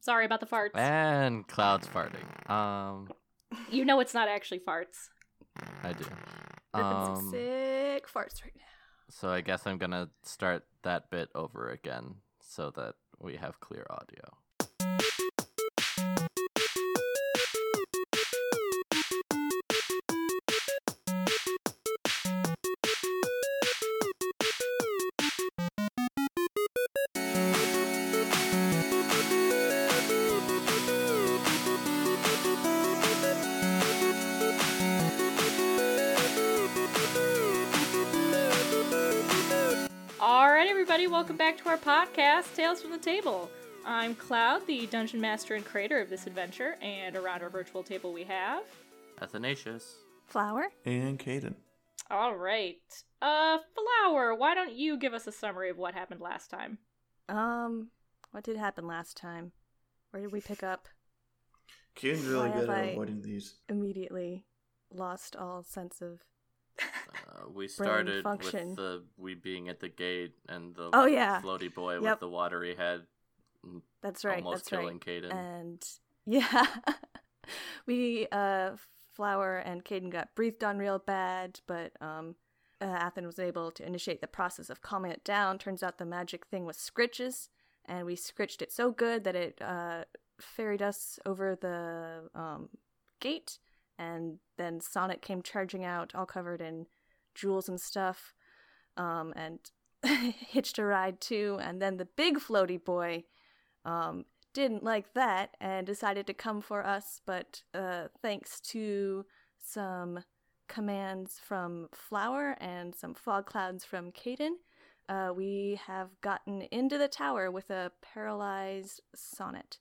Sorry about the farts. And Cloud's farting. Um, You know it's not actually farts. I do. Ripping some Um, sick farts right now. so I guess I'm gonna start that bit over again so that we have clear audio. Podcast, Tales from the Table. I'm Cloud, the dungeon master and creator of this adventure, and around our virtual table we have. Athanasius. Flower? And Kaden. All right, uh, Flower, why don't you give us a summary of what happened last time? Um, what did happen last time? Where did we pick up? Kaden's really Why good have at I- avoiding these. Immediately lost all sense of. We started with the we being at the gate and the Oh, yeah. floaty boy Yep. with the watery head That's right. almost that's right. killing Kaden. And yeah, we uh, Flower and Kaden got breathed on real bad, but um, uh, Athen was able to initiate the process of calming it down. Turns out the magic thing was scritches, and we scritched it so good that it uh, ferried us over the um, gate. And then Sonnet came charging out, all covered in jewels and stuff, um, and hitched a ride too. And then the big floaty boy um, didn't like that and decided to come for us, but uh, thanks to some commands from Flower and some fog clouds from Kaden, uh, we have gotten into the tower with a paralyzed sonnet.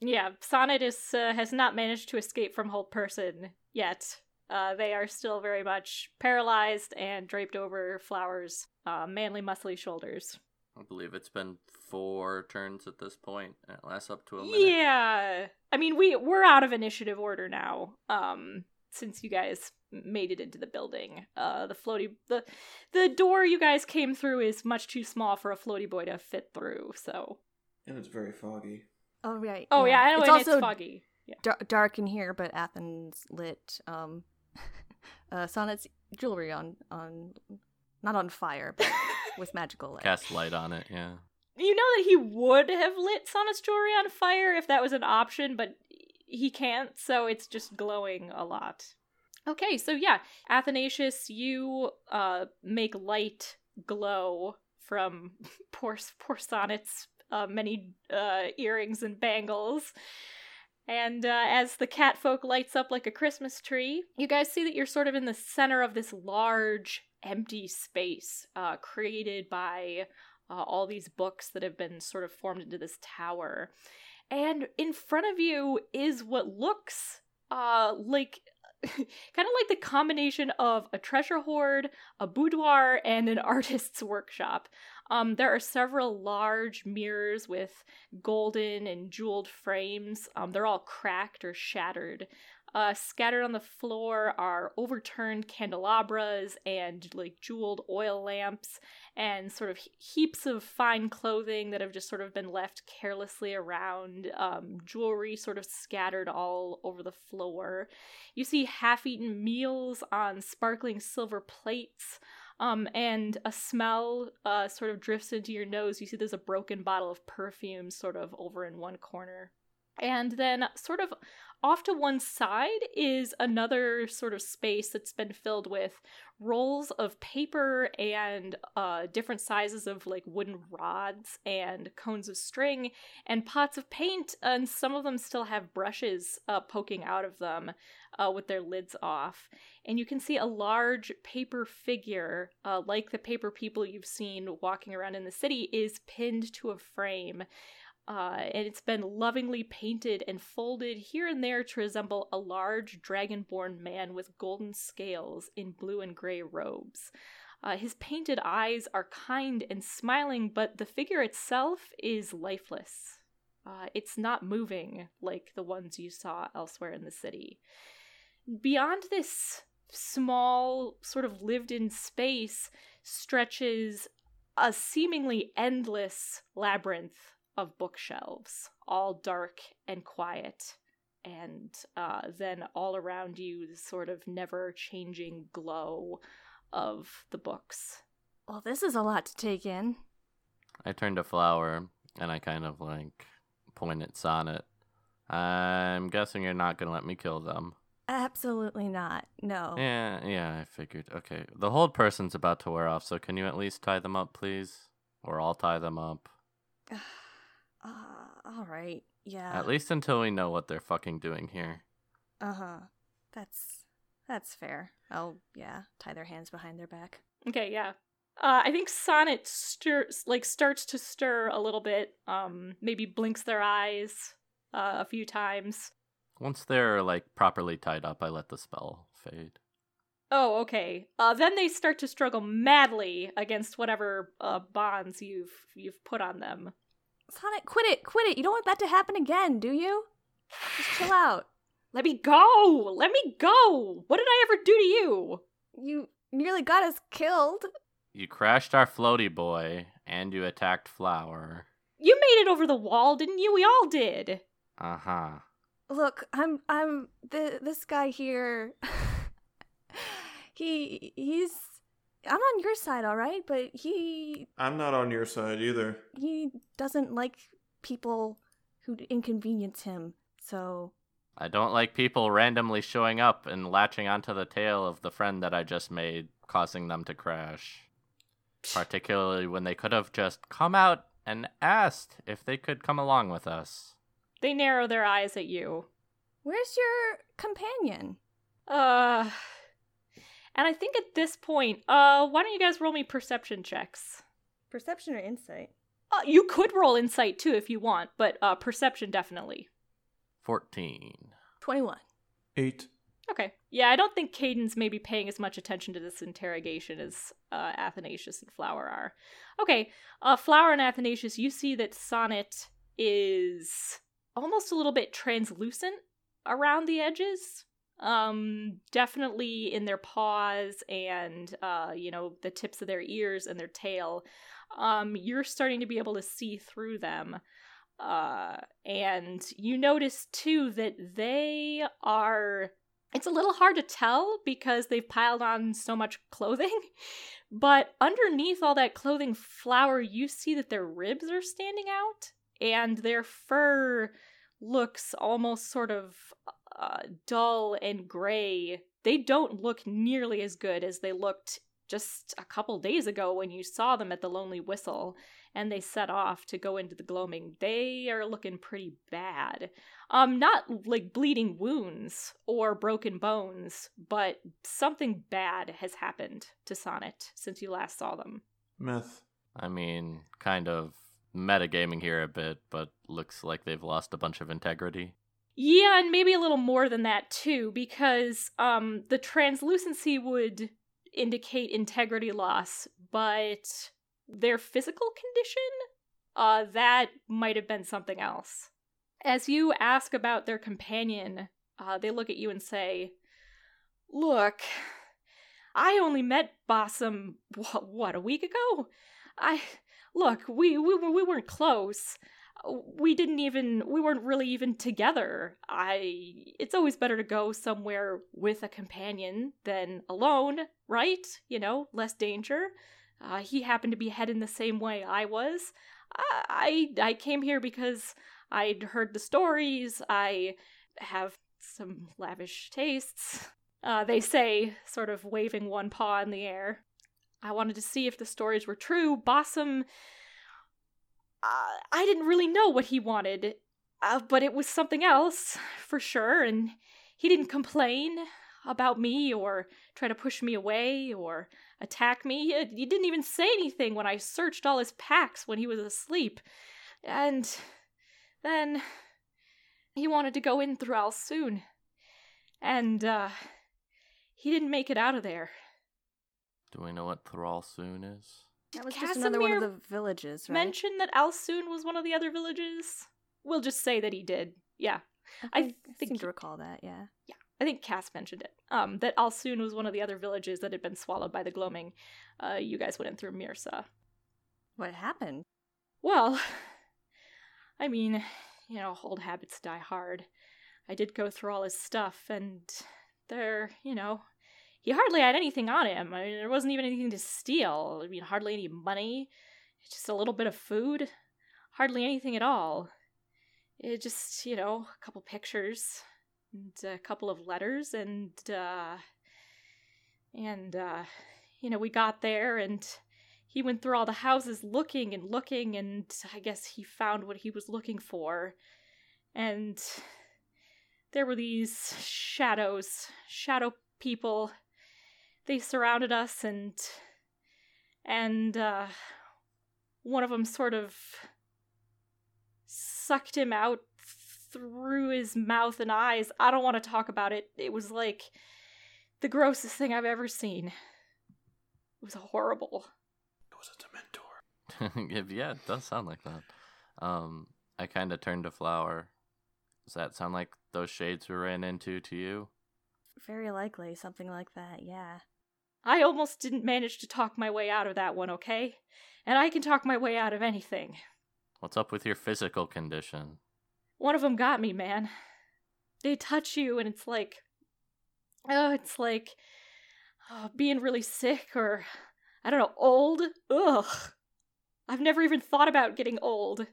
Yeah, Sonnet is, uh, has not managed to escape from Hold Person yet. Uh, they are still very much paralyzed and draped over Flower's uh, manly, muscly shoulders. I believe it's been four turns at this point, and it lasts up to a minute. Yeah, I mean we we're out of initiative order now. Um, since you guys made it into the building, uh, the floaty the the door you guys came through is much too small for a floaty boy to fit through. So, And it's very foggy. Oh right. oh yeah, I know it's and also it's foggy. Yeah. dar- dark in here, but Athens lit um, uh, Sonnet's jewelry on on not on fire, but with magical light. Cast light on it, yeah. You know that he would have lit Sonnet's jewelry on fire if that was an option, but he can't, so it's just glowing a lot. Okay, so yeah, Athanasius, you uh make light glow from poor poor Sonnet's uh, many uh, earrings and bangles. And uh, as the catfolk lights up like a Christmas tree, you guys see that you're sort of in the center of this large, empty space uh, created by uh, all these books that have been sort of formed into this tower. And in front of you is what looks uh, like kind of like the combination of a treasure hoard, a boudoir, and an artist's workshop. Um, there are several large mirrors with golden and jeweled frames. Um, they're all cracked or shattered. Uh, scattered on the floor are overturned candelabras and like jeweled oil lamps and sort of he- heaps of fine clothing that have just sort of been left carelessly around, um, jewelry sort of scattered all over the floor. You see half eaten meals on sparkling silver plates. Um, and a smell uh, sort of drifts into your nose. You see there's a broken bottle of perfume sort of over in one corner. And then, sort of off to one side, is another sort of space that's been filled with rolls of paper and uh, different sizes of like wooden rods and cones of string and pots of paint. And some of them still have brushes uh, poking out of them uh, with their lids off. And you can see a large paper figure, uh, like the paper people you've seen walking around in the city, is pinned to a frame. Uh, and it's been lovingly painted and folded here and there to resemble a large dragonborn man with golden scales in blue and gray robes. Uh, his painted eyes are kind and smiling, but the figure itself is lifeless. Uh, it's not moving like the ones you saw elsewhere in the city. Beyond this small, sort of lived in space stretches a seemingly endless labyrinth of bookshelves, all dark and quiet. And uh, then all around you, the sort of never changing glow of the books. Well, this is a lot to take in. I turn to Flower and I kind of like point at Sonnet. I'm guessing you're not gonna let me kill them. Absolutely not. No. Yeah, yeah, I figured. Okay. The hold person's about to wear off, so can you at least tie them up, please? Or I'll tie them up. Uh, all right. Yeah. At least until we know what they're fucking doing here. Uh huh. That's that's fair. Oh yeah, tie their hands behind their back. Okay, yeah. Uh, I think Sonnet stirs, like starts to stir a little bit. Um, maybe blinks their eyes uh, a few times. Once they're like properly tied up, I let the spell fade. Oh, okay. Uh, then they start to struggle madly against whatever uh, bonds you've you've put on them. Sonnet, quit it, quit it. You don't want that to happen again, do you? Just chill out. Let me go! Let me go! What did I ever do to you? You nearly got us killed. You crashed our floaty boy, and you attacked Flower. You made it over the wall, didn't you? We all did. Uh huh. Look, I'm I'm the this guy here. he he's I'm on your side, all right, but he I'm not on your side either. he doesn't like people who inconvenience him. So I don't like people randomly showing up and latching onto the tail of the friend that I just made, causing them to crash. Particularly when they could have just come out and asked if they could come along with us. They narrow their eyes at you. where's your companion? Uh, and I think at this point, uh, why don't you guys roll me perception checks? Perception or insight? Uh, you could roll insight too if you want, but uh, perception definitely. 14. Twenty one. Eight. Okay. Yeah, I don't think Kaden's maybe paying as much attention to this interrogation as uh, Athanasius and Flower are. Okay, uh, Flower and Athanasius, you see that Sonnet is almost a little bit translucent around the edges. Um, definitely in their paws and, uh, you know, the tips of their ears and their tail. Um, you're starting to be able to see through them. Uh, and you notice too that they are it's a little hard to tell because they've piled on so much clothing. But underneath all that clothing flower, you see that their ribs are standing out and their fur looks almost sort of uh, dull and gray. They don't look nearly as good as they looked just a couple days ago when you saw them at the Lonely Whistle and they set off to go into the gloaming. They are looking pretty bad. Um, not like bleeding wounds or broken bones, but something bad has happened to Sonnet since you last saw them. Myth. I mean, kind of metagaming here a bit, but looks like they've lost a bunch of integrity. Yeah, and maybe a little more than that too, because um the translucency would indicate integrity loss, but their physical condition, uh that might have been something else. As you ask about their companion, uh, they look at you and say, Look, I only met Bossum, what, what, a week ago? I. Look, we, we, we weren't close. We didn't even. We weren't really even together. I. It's always better to go somewhere with a companion than alone, right? You know, less danger. Uh, he happened to be heading the same way I was. I, I, came here because I'd heard the stories. I have some lavish tastes. Uh, they say, sort of waving one paw in the air. I wanted to see if the stories were true. Bossum. Uh, I didn't really know what he wanted, uh, but it was something else, for sure, and he didn't complain about me or try to push me away or attack me. He, didn't even say anything when I searched all his packs when he was asleep. And then he wanted to go in through Alsoon. And, uh, he didn't make it out of there. Do we know what Thrall soon is? That was Did just another one of Casimir the villages, right? Mention that Alsoon was one of the other villages? We'll just say that he did. Yeah. I think, I think seem to recall that. Yeah. Yeah. I think Cass mentioned it. Um, that Alsoon was one of the other villages that had been swallowed by the gloaming. Uh, you guys went in through Mirsa. What happened? Well, I mean, you know, old habits die hard. I did go through all his stuff, and there, you know, he hardly had anything on him. I mean, there wasn't even anything to steal. I mean, hardly any money. Just a little bit of food. Hardly anything at all. It just, you know, a couple pictures and a couple of letters and uh and uh you know, we got there and he went through all the houses looking and looking and I guess he found what he was looking for. And there were these shadows, shadow people. They surrounded us and and uh one of them sort of sucked him out through his mouth and eyes. I don't want to talk about it. It was like the grossest thing I've ever seen. It was horrible. It was a Dementor. yeah, it does sound like that. Um, I kind of turned to Flower. Does that sound like those shades we ran into to you? Very likely something like that, yeah. I almost didn't manage to talk my way out of that one, okay? And I can talk my way out of anything. What's up with your physical condition? One of them got me, man. They touch you, and it's like, oh, it's like oh, being really sick or, I don't know, old. Ugh. I've never even thought about getting old.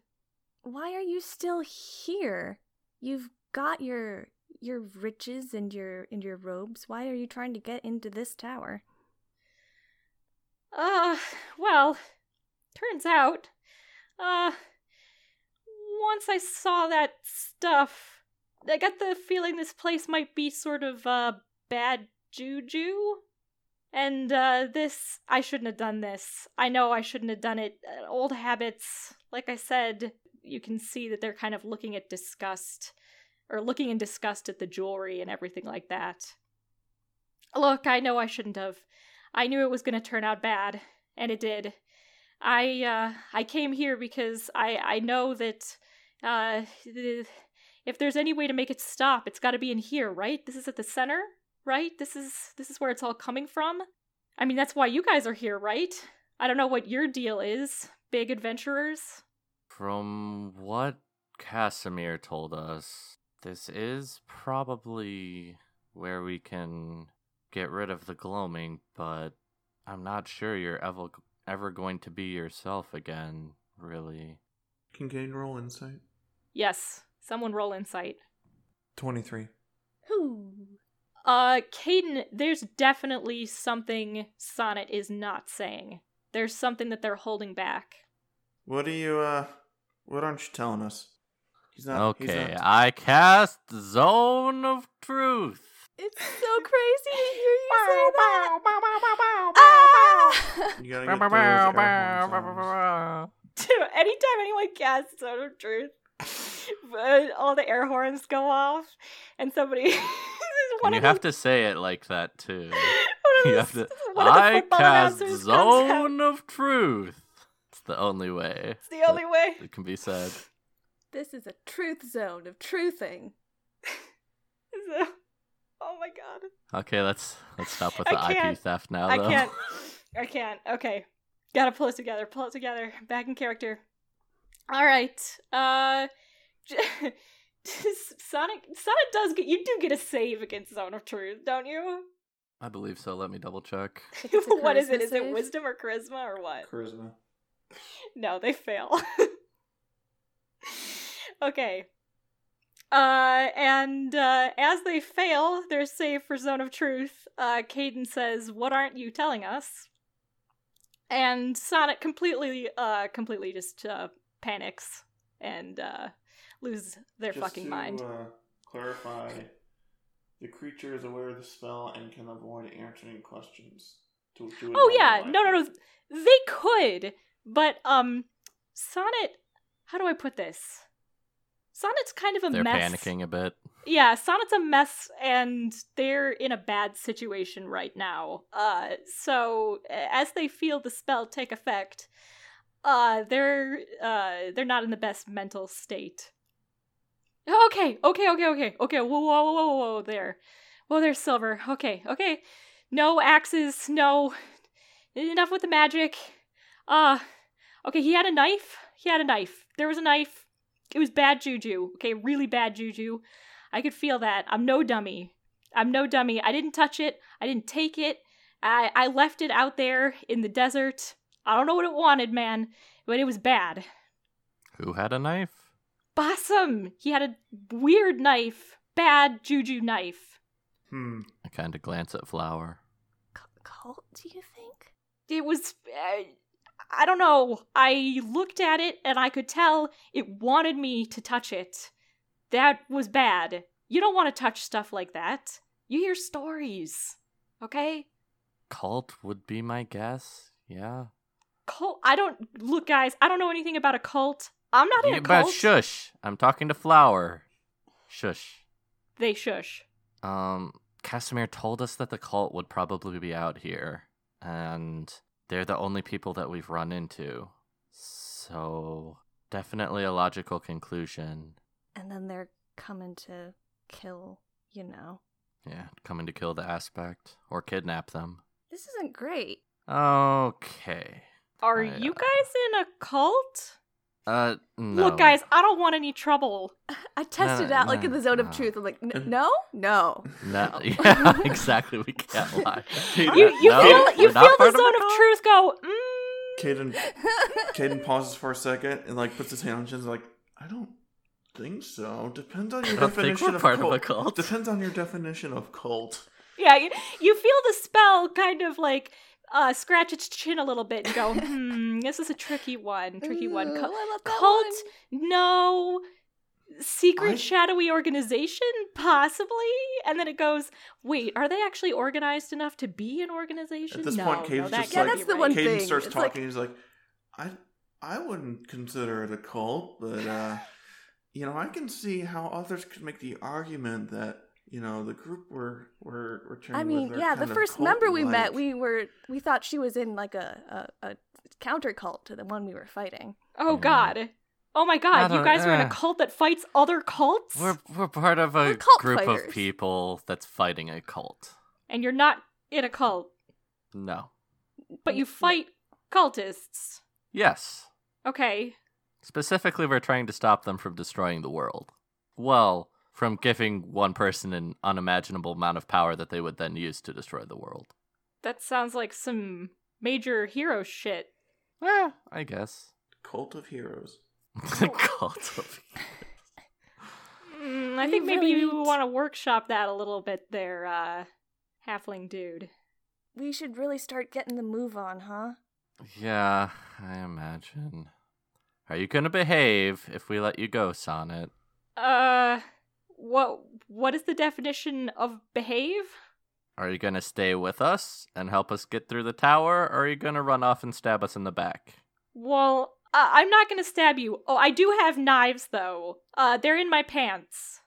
Why are you still here? You've got your your riches and your and your robes. Why are you trying to get into this tower? Uh, well, turns out, uh, once I saw that stuff, I got the feeling this place might be sort of, uh, bad juju. And, uh, this, I shouldn't have done this. I know I shouldn't have done it. Uh, old habits, like I said, you can see that they're kind of looking at disgust, or looking in disgust at the jewelry and everything like that. Look, I know I shouldn't have. I knew it was going to turn out bad, and it did. I uh I came here because I I know that uh if there's any way to make it stop, it's got to be in here, right? This is at the center, right? This is this is where it's all coming from. I mean, that's why you guys are here, right? I don't know what your deal is, big adventurers. From what Casimir told us, this is probably where we can get rid of the gloaming, but I'm not sure you're ever ever going to be yourself again, really. Kincaid roll insight. Yes, someone roll insight. 23. Who? Uh, Kaden, there's definitely something Sonnet is not saying. There's something that they're holding back. What are you, uh, what aren't you telling us? He's not. he's Okay, not- I cast Zone of Truth. It's so crazy to hear you say that. Ah! You gotta get those air horn. Anytime anyone casts Zone of Truth, but all the air horns go off, and somebody. one And you of have them- to say it like that too. one You have to. one of the I cast announcers comes out. Zone of Truth. It's the only way. It's the only way. It can be said. This is a truth zone of truthing. So- oh my god. Okay, let's let's stop with the. IP theft now. Though. I though. can't. I can't. Okay. Gotta pull it together. Pull it together. Back in character. All right. Uh, Sonnet. Sonnet does get. You do get a save against Zone of Truth, don't you? I believe so. Let me double check. what is it? Is a it? charisma Is it save? Wisdom or Charisma or what? Charisma. No, they fail. okay. Uh, and uh, as they fail they're save for Zone of Truth, uh, Kaden says, "What aren't you telling us?" And Sonnet completely, uh, completely just uh, panics and uh, loses their Just fucking to, mind. Uh, clarify, the creature is aware of the spell and can avoid answering questions. To, to Oh yeah, no, no, no. They could, but um, Sonnet. How do I put this? Sonnet's kind of a mess. They're mess. panicking a bit. Yeah, Sonnet's a mess, and they're in a bad situation right now. Uh, so as they feel the spell take effect, uh, they're uh, they're not in the best mental state. Okay, okay, okay, okay, okay. Whoa, whoa, whoa, whoa, whoa, there. Whoa, there's silver. Okay, okay. No axes. No. Enough with the magic. Uh, okay. He had a knife. He had a knife. There was a knife. It was bad juju. Okay, really bad juju. I could feel that. I'm no dummy. I'm no dummy. I didn't touch it. I didn't take it. I I left it out there in the desert. I don't know what it wanted, man, but it was bad. Who had a knife? Bossum! He had a weird knife. Bad juju knife. Hmm. I kind of glance at Flower. C- cult, do you think? It was. Uh, I don't know. I looked at it and I could tell it wanted me to touch it. That was bad. You don't want to touch stuff like that. You hear stories. Okay? Cult would be my guess. Yeah. Cult. I don't. Look, guys, I don't know anything about a cult. I'm not in Yeah, a but shush. I'm talking to Flower. Shush. They shush. Um, Casimir told us that the cult would probably be out here, and they're the only people that we've run into. So, definitely a logical conclusion. And then they're coming to kill, you know. Yeah, coming to kill the aspect or kidnap them. This isn't great. Okay. Are I, you uh, guys in a cult? Uh, no. Look, guys, I don't want any trouble. I tested No, out like in the zone of truth. I'm like, "N- no, no. No, yeah, exactly. We can't lie. You you No, feel you feel the zone a of truth go. Mm. Kaden Kaden pauses for a second and like puts his hand on his chin like, I don't think so. Depends on your I don't think definition we're of part of cult. a cult. Depends on your definition of cult. Yeah, you, you feel the spell kind of like uh, scratch its chin a little bit and go, hmm, this is a tricky one. Tricky one. Ooh, Cul- I cult? one. No. Secret I- shadowy organization? Possibly? And then it goes, wait, are they actually organized enough to be an organization? At this no, point, no, Kaden's that just Yeah, like that's the right. one Kaden thing. starts It's talking. like- he's like, I I wouldn't consider it a cult, but uh, you know, I can see how others could make the argument that you know the group we're we're returning. I mean, with yeah, the first member we met, we were we thought she was in like a a, a counter cult to the one we were fighting. Oh, Yeah. God. Oh my god, you don't- guys are in a uh, cult that fights other cults? We're we're part of a cult group fighters. of people that's fighting a cult. And you're not in a cult, No. but you fight cultists. Yes. Okay. Specifically, we're trying to stop them from destroying the world. Well, from giving one person an unimaginable amount of power that they would then use to destroy the world. That sounds like some major hero shit. Eh, I guess. cult of heroes. cult of Mm, I We think maybe really you want to workshop that a little bit there, uh, halfling dude. We should really start getting the move on, huh? Yeah, I imagine. Are you gonna behave if we let you go, Sonnet? Uh, what what is the definition of behave? Are you gonna stay with us and help us get through the tower, or are you gonna run off and stab us in the back? Well, uh, I'm not gonna stab you. Oh, I do have knives though. Uh, they're in my pants.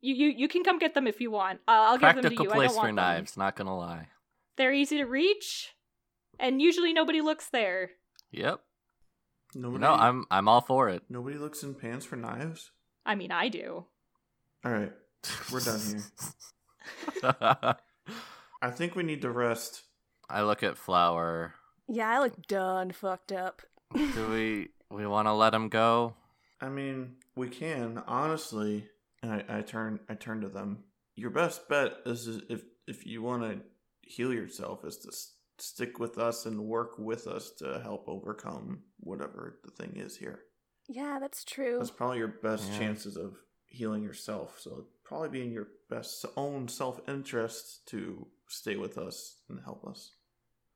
You you you can come get them if you want. Uh, I'll give them to Practical you. I place don't for want them. knives, not gonna lie. They're easy to reach, and usually nobody looks there. Yep. Nobody. No, I'm I'm all for it. Nobody looks in pants for knives. I mean, I do. All right, We're done here. I think we need to rest. I look at Flower. Yeah, I look done fucked up. Do we we want to let him go? I mean, we can honestly. And I, I turn I turn to them. Your best bet is if if you want to heal yourself is to s- stick with us and work with us to help overcome whatever the thing is here. Yeah, that's true. That's probably your best Yeah. chances of healing yourself. So it'd probably be in your best own self interest to stay with us and help us.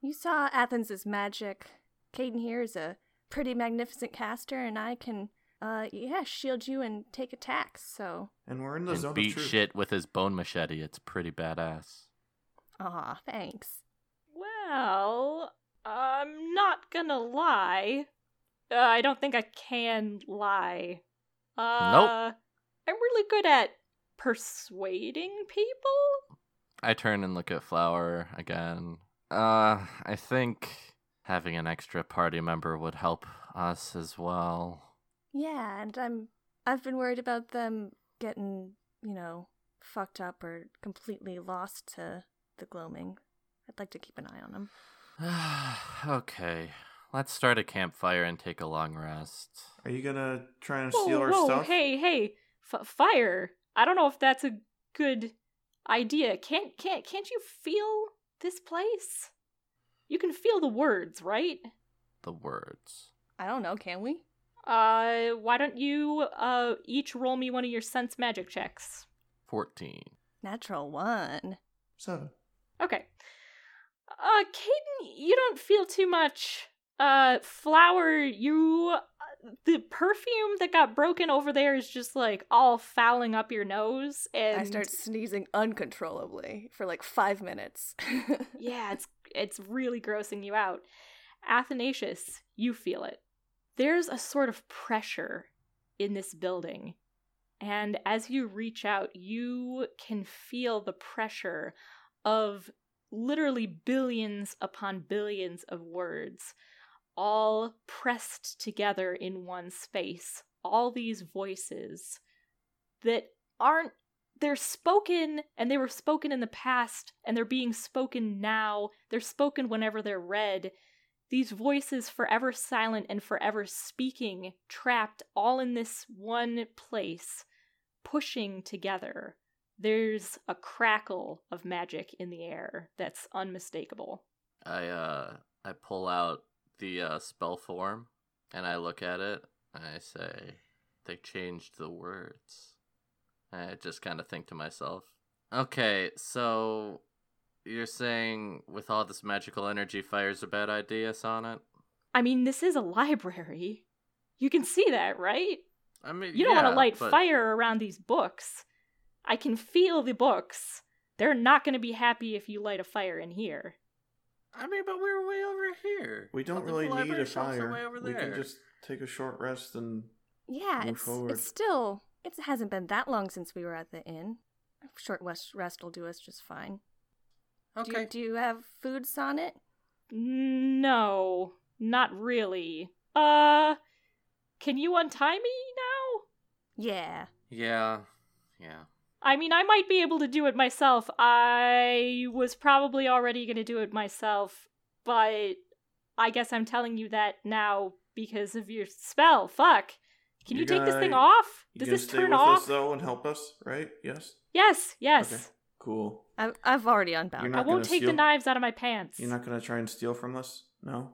You saw Athens' magic. Kaden here is a pretty magnificent caster, and I can, uh, yeah, shield you and take attacks. So, And we're in the And zone beat of truth. shit with his bone machete. It's pretty badass. aw, thanks. Well, I'm not gonna lie. Uh, I don't think I can lie. Uh, I'm really good at persuading people. I turn and look at Flower again. Uh, I think having an extra party member would help us as well. Yeah, and I'm, I've been worried about them getting, you know, fucked up or completely lost to the gloaming. I'd like to keep an eye on them. okay. Let's start a campfire and take a long rest. Are you gonna try and Whoa, steal our whoa, stuff? hey, hey, F- fire! I don't know if that's a good idea. Can't, can't, can't you feel this place? You can feel the words, right? The words. I don't know, can we? Uh, why don't you uh each roll me one of your sense magic checks? 14. Natural one. Seven. Okay. Uh, Kaden, you don't feel too much. Uh, Flower, you. The perfume that got broken over there is just like all fouling up your nose, and I start sneezing uncontrollably for like five minutes. yeah, it's it's really grossing you out. Athanasius, you feel it. There's a sort of pressure in this building. And as you reach out, you can feel the pressure of literally billions upon billions of words, all pressed together in one space. All these voices that aren't they're spoken and they were spoken in the past and they're being spoken now. They're spoken whenever they're read. These voices forever silent and forever speaking, trapped all in this one place, pushing together. There's a crackle of magic in the air that's unmistakable. I uh I pull out the uh, spell form and I look at it and I say they changed the words. I just kind of think to myself, okay, so you're saying with all this magical energy, fire's a bad idea, Sonnet? I mean, this is a library. You can see that, right? I mean, You don't want to light but- fire around these books. I can feel the books. They're not going to be happy if you light a fire in here. I mean, but we were way over here. We don't All really need a fire. way over We can just take a short rest and yeah, Move it's forward. it's still it hasn't been that long since we were at the inn. A short rest rest will do us just fine. Do you, Okay. do you have food, Sonnet? No, not really. Uh, can you untie me now? Yeah. Yeah. Yeah. I mean, I might be able to do it myself. I was probably already going to do it myself, but I guess I'm telling you that now because of your spell. Fuck. Can you You take this thing off? you Does this stay turn with off? us though and help us, right? Yes. Yes, yes. Okay. Cool. I've I've already unbound. I won't gonna take the knives out of my pants. You're not gonna try and steal from us? No.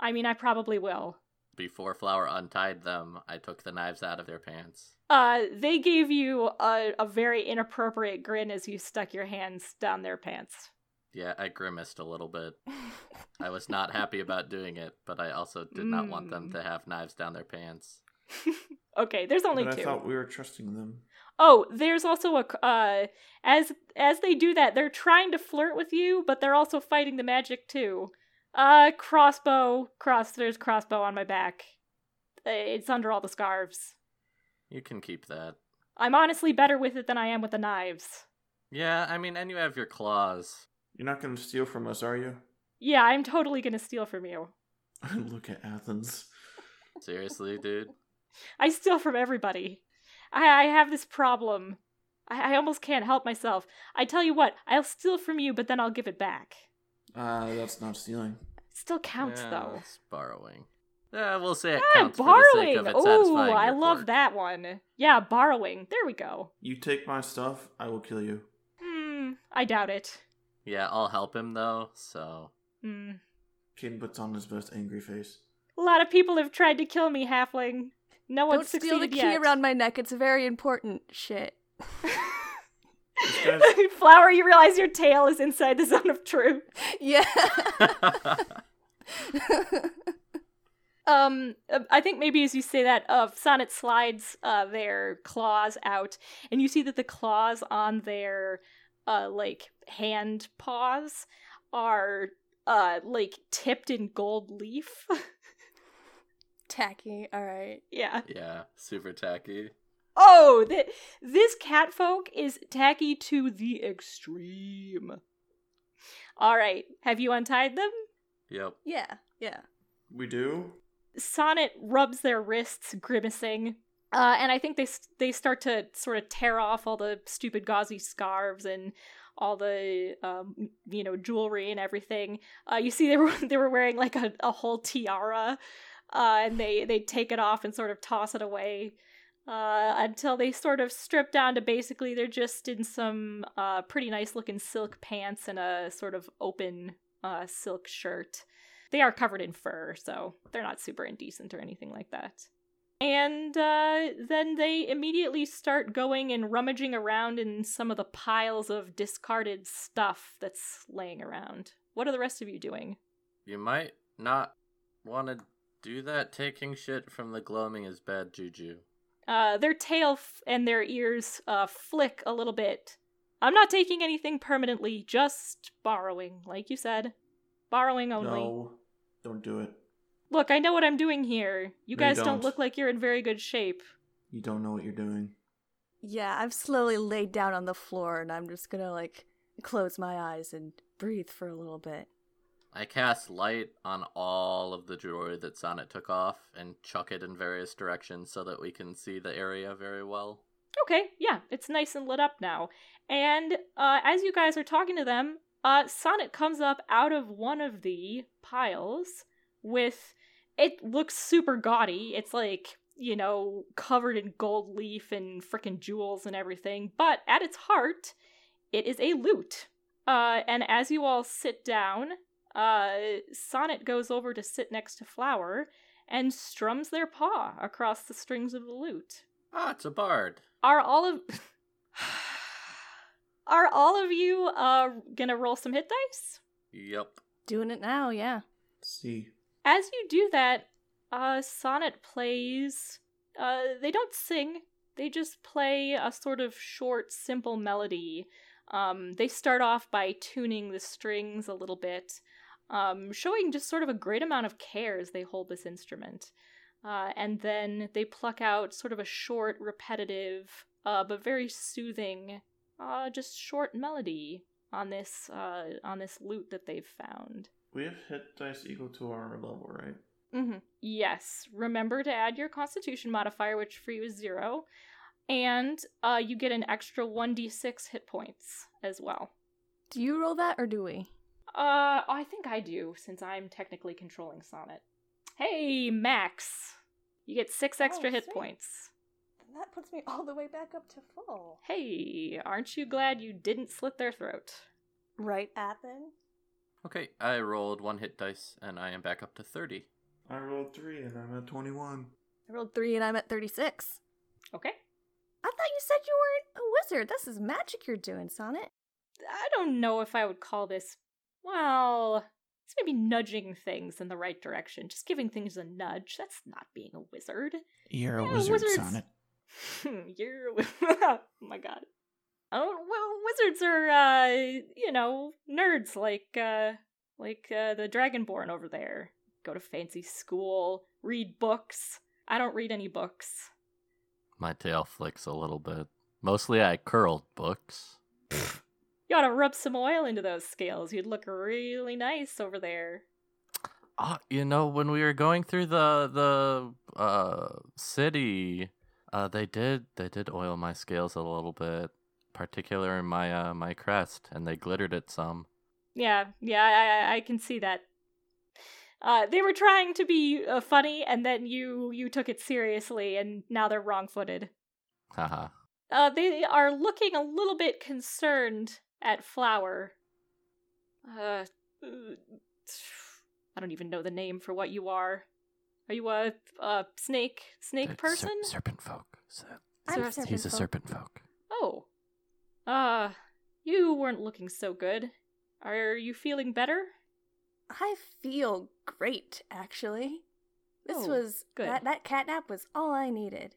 I mean, I probably will. Before Flower untied them, I took the knives out of their pants. Uh, they gave you a, a very inappropriate grin as you stuck your hands down their pants. Yeah, I grimaced a little bit. I was not happy about doing it, but I also did not want them Mm. to have knives down their pants. Okay, there's only but two. I thought we were trusting them. Oh, there's also a c- uh as as they do that, they're trying to flirt with you, but they're also fighting the magic too. Uh crossbow, cross there's crossbow on my back. Uh, It's under all the scarves. You can keep that. I'm honestly better with it than I am with the knives. Yeah, I mean, and you have your claws. You're not gonna steal from us, are you? Yeah, I'm totally going to steal from you. Look at Athens. Seriously, dude? I steal from everybody. I, I have this problem. I, I almost can't help myself. I tell you what, I'll steal from you, but then I'll give it back. Ah, that's not stealing. Still counts Yeah, though. It's borrowing. Yeah, we'll say it Ah, counts for the sake borrowing. of it Ooh, satisfying I your love quirk. that one. Yeah, borrowing. There we go. You take my stuff, I will kill you. Hmm, I doubt it. Yeah, I'll help him though, so. Hmm. Kaden puts on his best angry face. A lot of people have tried to kill me, halfling. No one Don't one's steal the key yet. around my neck. It's very important. Shit. This guy's- Flower, you realize your tail is inside the zone of truth. Yeah. Um, uh, I think maybe as you say that, uh, Sonnet slides uh, their claws out, and you see that the claws on their uh, like hand paws are uh like tipped in gold leaf. Tacky. All right. yeah. yeah, super tacky. Oh, th- this catfolk is tacky to the extreme. All right, have you untied them? Yep. Yeah. Yeah. We do? Sonnet rubs their wrists, grimacing. Uh, and I think they they start to sort of tear off all the stupid gauzy scarves and all the um, you know jewelry and everything. Uh, you see they were they were wearing like a, a whole tiara, uh, and they they take it off and sort of toss it away uh, until they sort of strip down to basically they're just in some uh, pretty nice looking silk pants and a sort of open uh, silk shirt. They are covered in fur, so they're not super indecent or anything like that. And uh, then they immediately start going and rummaging around in some of the piles of discarded stuff that's laying around. What are the rest of you doing? You might not want to do that. Taking shit from the gloaming is bad juju. Uh, their tail f- and their ears uh, flick a little bit. I'm not taking anything permanently, just borrowing, like you said. Borrowing only. No, don't do it. Look, I know what I'm doing here. You No, you guys don't. don't. look like you're in very good shape. You don't know what you're doing. Yeah, I've slowly laid down on the floor and I'm just gonna like close my eyes and breathe for a little bit. I cast light on all of the jewelry that Sonnet took off and chuck it in various directions so that we can see the area very well. Okay, yeah, it's nice and lit up now. And uh, as you guys are talking to them, uh, Sonnet comes up out of one of the piles with. It looks super gaudy. It's like, you know, covered in gold leaf and frickin' jewels and everything. But at its heart, it is a lute. Uh, and as you all sit down, uh, Sonnet goes over to sit next to Flower and strums their paw across the strings of the lute. Ah, it's a bard. Are all of Are all of you uh gonna roll some hit dice? Yep. Doing it now, yeah. See, As you do that, uh Sonnet plays uh they don't sing. They just play a sort of short, simple melody. Um they start off by tuning the strings a little bit, um, showing just sort of a great amount of care as they hold this instrument. Uh, and then they pluck out sort of a short, repetitive, uh, but very soothing, uh, just short melody on this uh, on this lute that they've found. we have hit dice equal to our level, right? Mm-hmm. Yes. Remember to add your Constitution modifier, which for you is zero, and uh, you get an extra one d six hit points as well. Do you roll that or do we? Uh, I think I do since I'm technically controlling Sonnet. Hey, Max, you get six extra hit sweet. points. That puts me all the way back up to full. Hey, aren't you glad you didn't slit their throat? Right, Athen? Okay, I rolled one hit dice and I am back up to 30. I rolled three and I'm at 21. I rolled three and I'm at 36. Okay. I thought you said you weren't a wizard. This is magic you're doing, Sonnet. I don't know if I would call this, well, it's maybe nudging things in the right direction. Just giving things a nudge. That's not being a wizard. You're a Yeah, wizard, wizards- Sonnet. You're, oh my god. Oh well, wizards are, uh, you know, nerds like, uh, like uh, the Dragonborn over there. Go to fancy school, read books. I don't read any books. My tail flicks a little bit. Mostly I curled books. You ought to rub some oil into those scales. You'd look really nice over there. Ah, you know, when we were going through the the uh city, uh they did they did oil my scales a little bit, particular in my uh my crest, and they glittered it some. Yeah, yeah, I, I, I can see that. Uh, they were trying to be uh, funny, and then you you took it seriously, and now they're wrong-footed. Haha. Uh, they are looking a little bit concerned at Flower. Uh, uh, I don't even know the name for what you are. Are you a, a snake snake They're person? ser- serpent folk. So I'm Sir- serpent he's a folk. serpent folk. oh, uh, you weren't looking so good. Are you feeling better? I feel great, actually. This Oh, was good. that that catnap was all I needed.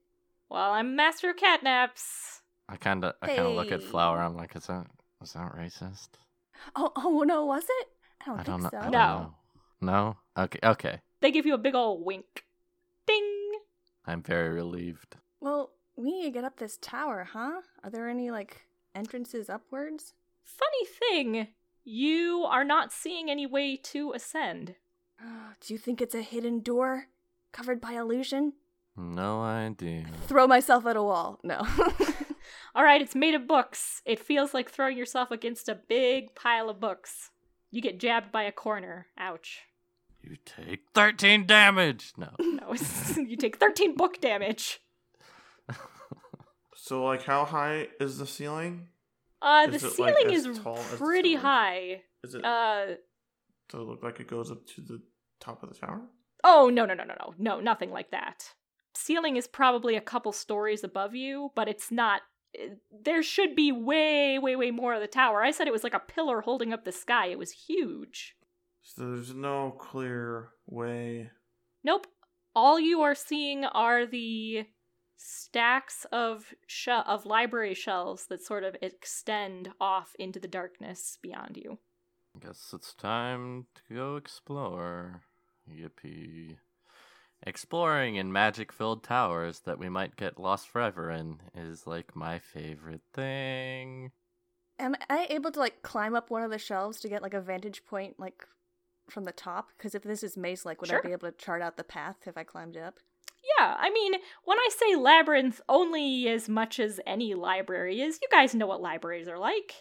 Well, I'm master of catnaps. I kinda I kinda look at Flower. I'm like, is that is that racist? Oh, oh no, was it? I don't I think don't know. so. I don't No. know. No. Okay. Okay. They give you a big old wink. Ding! I'm very relieved. Well, we need to get up this tower, huh? Are there any like entrances upwards? Funny thing, you are not seeing any way to ascend. Do you think it's a hidden door covered by illusion? No idea. Throw myself at a wall. No. All right, it's made of books. It feels like throwing yourself against a big pile of books. You get jabbed by a corner. Ouch. You take 13 damage. No. No, you take 13 book damage. So, like, how high is the ceiling? Uh, the Is it, ceiling like, is tall pretty ceiling? high. Is it Uh, does it look like it goes up to the top of the tower? oh no no no no no no nothing like that. Ceiling is probably a couple stories above you, but it's not. There should be way way way more of the tower. I said it was like a pillar holding up the sky. It was huge. So there's no clear way. Nope. All you are seeing are the stacks of sh- of library shelves that sort of extend off into the darkness beyond you. I guess it's time to go explore. Yippee. Exploring in magic filled towers that we might get lost forever in is like my favorite thing. Am I able to like climb up one of the shelves to get like a vantage point like from the top? Because if this is maze like, would Sure. I be able to chart out the path if I climbed up? Yeah, I mean, when I say labyrinth only as much as any library is, you guys know what libraries are like.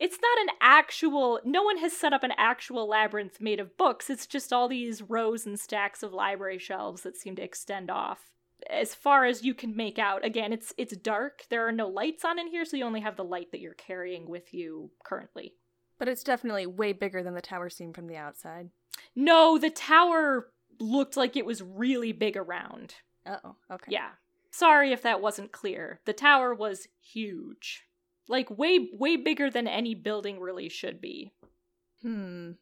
It's not an actual, no one has set up an actual labyrinth made of books. It's just all these rows and stacks of library shelves that seem to extend off. As far as you can make out, again, it's it's dark. There are no lights on in here, so you only have the light that you're carrying with you currently. But it's definitely way bigger than the tower seen from the outside. No, the tower looked like it was really big around. Uh oh. Okay. Yeah. Sorry if that wasn't clear. The tower was huge. Like way way bigger than any building really should be. Hmm.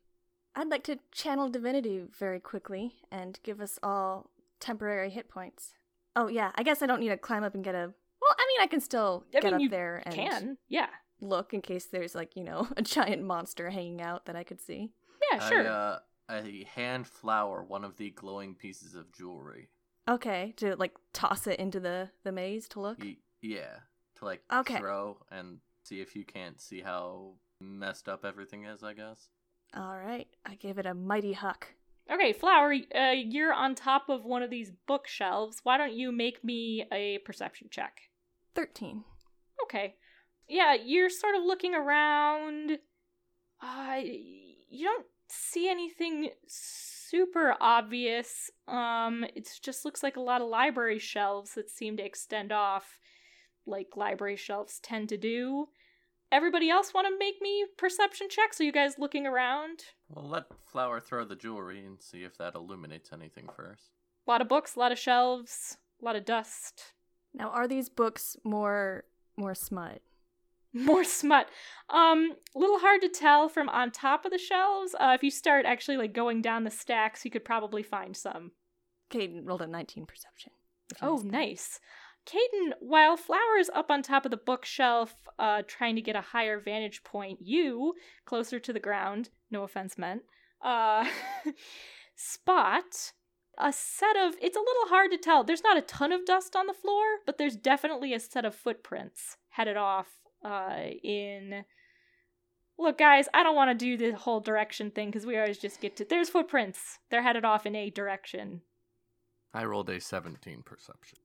I'd like to channel divinity very quickly and give us all temporary hit points. Oh yeah, I guess I don't need to climb up and get a. Well, I mean, I can still I get mean, up you there and Can. Yeah. look in case there's like you know a giant monster hanging out that I could see. Yeah, sure. I, uh, I hand flower one of the glowing pieces of jewelry. Okay, to like toss it into the the maze to look. Y- yeah, to like Okay. throw and see if you can't see how messed up everything is. I guess. All right, I give it a mighty huck. Okay, Flower, uh, you're on top of one of these bookshelves. Why don't you make me a perception check? Thirteen. Okay. Yeah, you're sort of looking around. Uh, you don't see anything super obvious. Um, it just looks like a lot of library shelves that seem to extend off, like library shelves tend to do. Everybody else want to make me perception checks? Are you guys looking around? Well, let flower throw the jewelry and see if that illuminates anything first. A lot of books, a lot of shelves, a lot of dust. Now, are these books more more smut? More smut. Um, a little hard to tell from on top of the shelves. Uh, if you start actually like going down the stacks, you could probably find some. Kaden rolled a nineteen perception. Oh, missed that. nice. Kaden, while Flower is up on top of the bookshelf, uh, trying to get a higher vantage point, you, closer to the ground, no offense meant, uh, spot a set of. It's a little hard to tell. There's not a ton of dust on the floor, but there's definitely a set of footprints headed off uh, in. Look, guys, I don't want to do the whole direction thing because we always just get to. There's footprints. They're headed off in a direction. I rolled a 17 perception.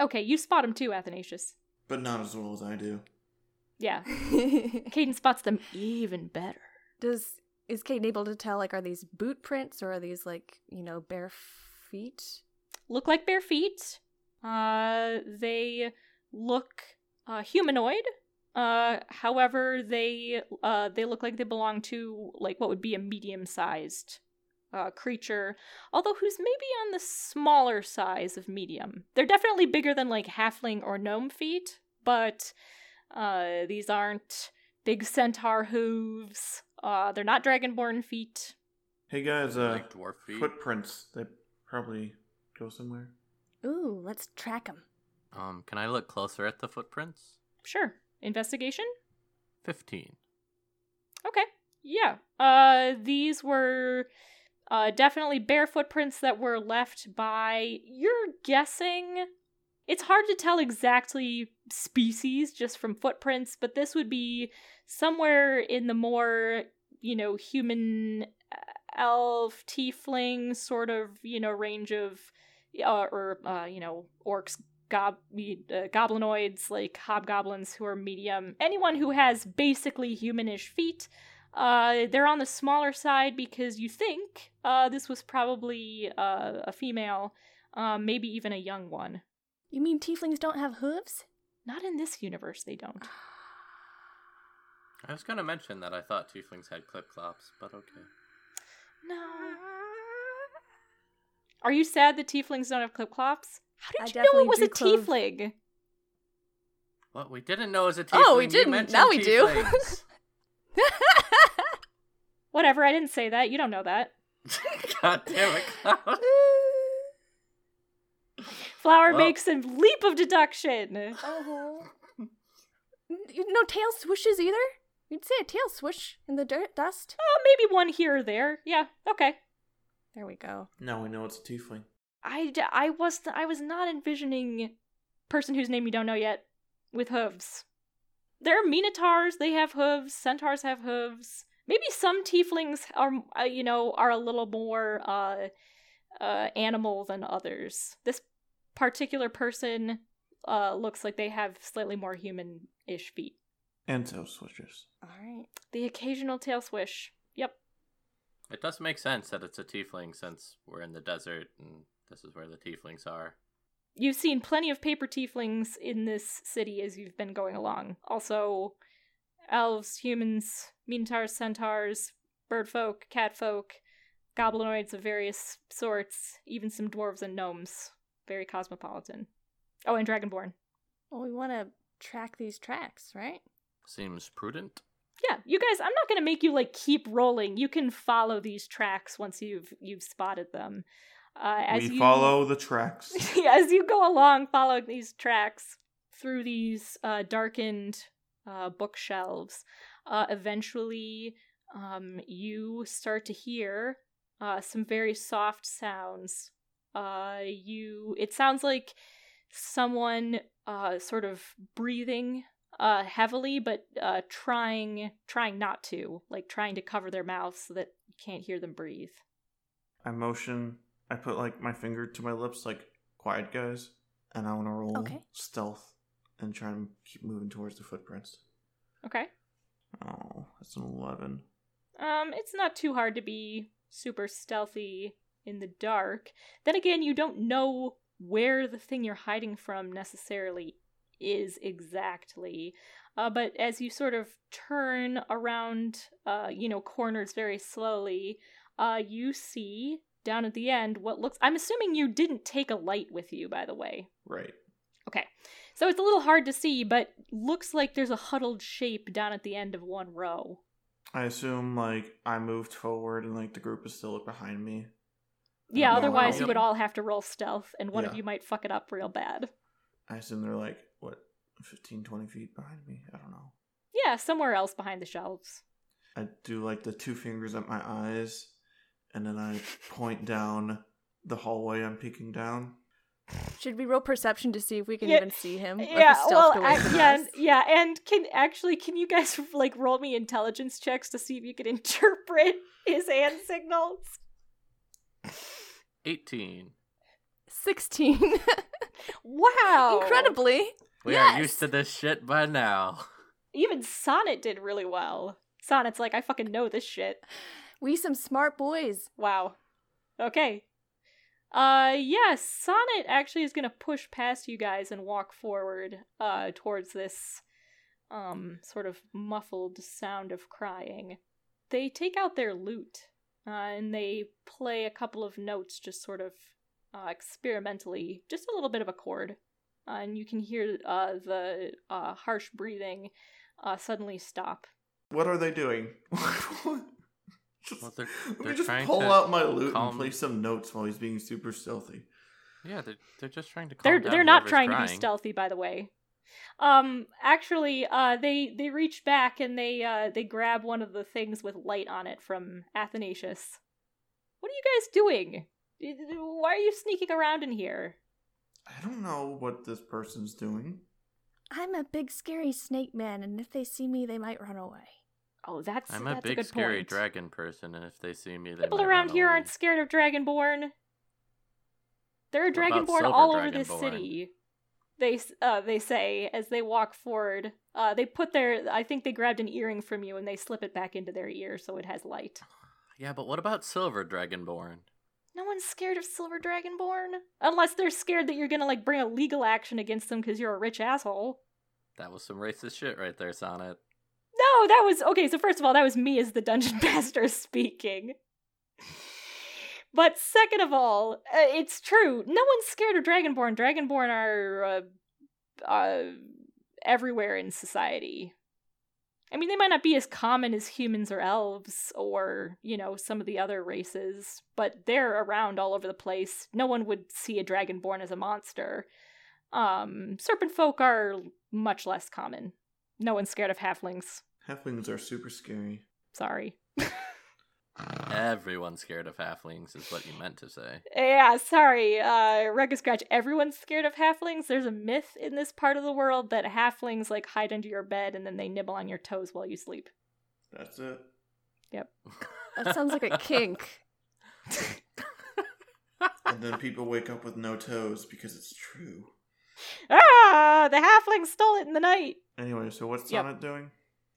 Okay, you spot them too, Athanasius. But not as well as I do. Yeah, Kaden spots them even better. Does is Kaden able to tell like are these boot prints or are these like you know bare feet? Look like bare feet. Uh, they look uh, humanoid. Uh, however, they uh they look like they belong to like what would be a medium-sized uh creature, although who's maybe on the smaller size of medium. They're definitely bigger than like halfling or gnome feet, but uh these aren't big centaur hooves. Uh, they're not dragonborn feet. Hey guys, uh, like dwarf feet. footprints. They probably go somewhere. Ooh, let's track them. Um, can I look closer at the footprints? Sure. Investigation. 15. Okay. Yeah. Uh these were uh definitely bare footprints that were left by you're guessing it's hard to tell exactly species just from footprints, but this would be somewhere in the more, you know, human uh, elf tiefling sort of, you know, range of uh, or uh, you know, orcs gob uh, goblinoids, like hobgoblins who are medium. Anyone who has basically humanish feet. Uh, they're on the smaller side because you think uh, this was probably uh, a female, um, maybe even a young one. You mean tieflings don't have hooves? Not in this universe, they don't. I was gonna mention that I thought tieflings had clip clops, but okay. No. Are you sad that tieflings don't have clip clops? How I did you know it was a clothes. tiefling? What we didn't know as a tiefling. Oh, we didn't. mentioned Now we do. tieflings. Whatever, I didn't say that. You don't know that. God damn it, Cloud. Flower Well- makes a leap of deduction. Uh-huh. no tail swishes either? You'd say a tail swish in the dirt dust? Oh, maybe one here or there. Yeah, okay. There we go. Now we know it's a tiefling. I, d- I was I was not envisioning person whose name you don't know yet with hooves. There are minotaurs. They have hooves. Centaurs have hooves. Maybe some tieflings are uh, you know are a little more uh, uh, animal than others. This particular person uh, looks like they have slightly more human-ish feet. And tail switches. Alright. The occasional tail swish. Yep. It does make sense that it's a tiefling since we're in the desert and this is where the tieflings are. You've seen plenty of paper tieflings in this city as you've been going along. Also, elves, humans, minotaurs, centaurs, birdfolk, catfolk, goblinoids of various sorts, even some dwarves and gnomes. Very cosmopolitan. Oh, and dragonborn. Well, we want to track these tracks, right? Seems prudent. Yeah, you guys, I'm not gonna make you like keep rolling. You can follow these tracks once you've you've spotted them. Uh, as we you follow the tracks. as you go along, following these tracks through these uh, darkened uh, bookshelves. Uh, eventually, um, you start to hear uh, some very soft sounds. Uh, you, it sounds like someone uh, sort of breathing uh, heavily, but uh, trying trying not to, like trying to cover their mouths so that you can't hear them breathe. I motion. I put like my finger to my lips, like quiet guys, and I want to roll Okay. stealth and try and keep moving towards the footprints. Okay. Oh, that's an eleven. Um, it's not too hard to be super stealthy in the dark. Then again, you don't know where the thing you're hiding from necessarily is exactly. Uh, but as you sort of turn around, uh, you know, corners very slowly, uh, you see down at the end what looks. I'm assuming you didn't take a light with you, by the way. Right. Okay. So it's a little hard to see, but looks like there's a huddled shape down at the end of one row. I assume like I moved forward and like the group is still behind me. Yeah, oh, Yeah, otherwise you would all have to roll stealth, and one of you might fuck it up real bad. I assume they're like what 15, 20 feet behind me. I don't know. Yeah, somewhere else behind the shelves. I do like the two fingers at my eyes, and then I point down the hallway I'm peeking down. Should we roll perception to see if we can Yeah, even see him? Or Yeah, well, stealthed I, yeah, and- yeah, and can actually can you guys like roll me intelligence checks to see if you can interpret his hand signals? 18. 16. Wow, Incredibly. We Yes. are used to this shit by now. Even Sonnet did really well. Sonnet's like, I fucking know this shit. We some smart boys. Wow. Okay. Uh yes, Sonnet actually is gonna push past you guys and walk forward uh towards this um sort of muffled sound of crying. They take out their lute uh, and they play a couple of notes just sort of uh, experimentally, just a little bit of a chord. Uh, and you can hear uh the uh harsh breathing uh suddenly stop. What are they doing? just, Well, they're- let me just pull to out my lute calm- and play some notes while he's being super stealthy. Yeah, they're, they're just trying to calm they're down they're not whoever's trying to be stealthy by the way um actually uh they they reach back and they uh they grab one of the things with light on it from athanasius what are you guys doing why are you sneaking around in here I don't know what this person's doing. I'm a big scary snake man, and if they see me, they might run away. Oh that's scary. I'm that's a big good scary point. dragon person, and if they see me, they people around here away. aren't scared of dragonborn there are dragonborn all over this city they uh, they say as they walk forward. Uh, they put their I think they grabbed an earring from you and they slip it back into their ear so it has light. Yeah, but what about Silver Dragonborn? No one's scared of Silver Dragonborn unless they're scared that you're gonna like bring a legal action against them because you're a rich asshole. That was some racist shit right there, Sonnet. No, that was okay. So first of all, that was me as the dungeon master speaking. But second of all, uh, it's true. No one's scared of Dragonborn. Dragonborn are uh, uh, everywhere in society. I mean, they might not be as common as humans or elves or, you know, some of the other races, but they're around all over the place. No one would see a Dragonborn as a monster. Um, serpent folk are much less common. No one's scared of halflings. Halflings are super scary. Sorry. Everyone's scared of halflings, is what you meant to say. Yeah, sorry, uh, Rugged Scratch. Everyone's scared of halflings. There's a myth in this part of the world that halflings like hide under your bed and then they nibble on your toes while you sleep. That's it. Yep. that sounds like a kink. And then people wake up with no toes because it's true. Ah, the halfling stole it in the night. Anyway, so what's Yep. Sonnet doing?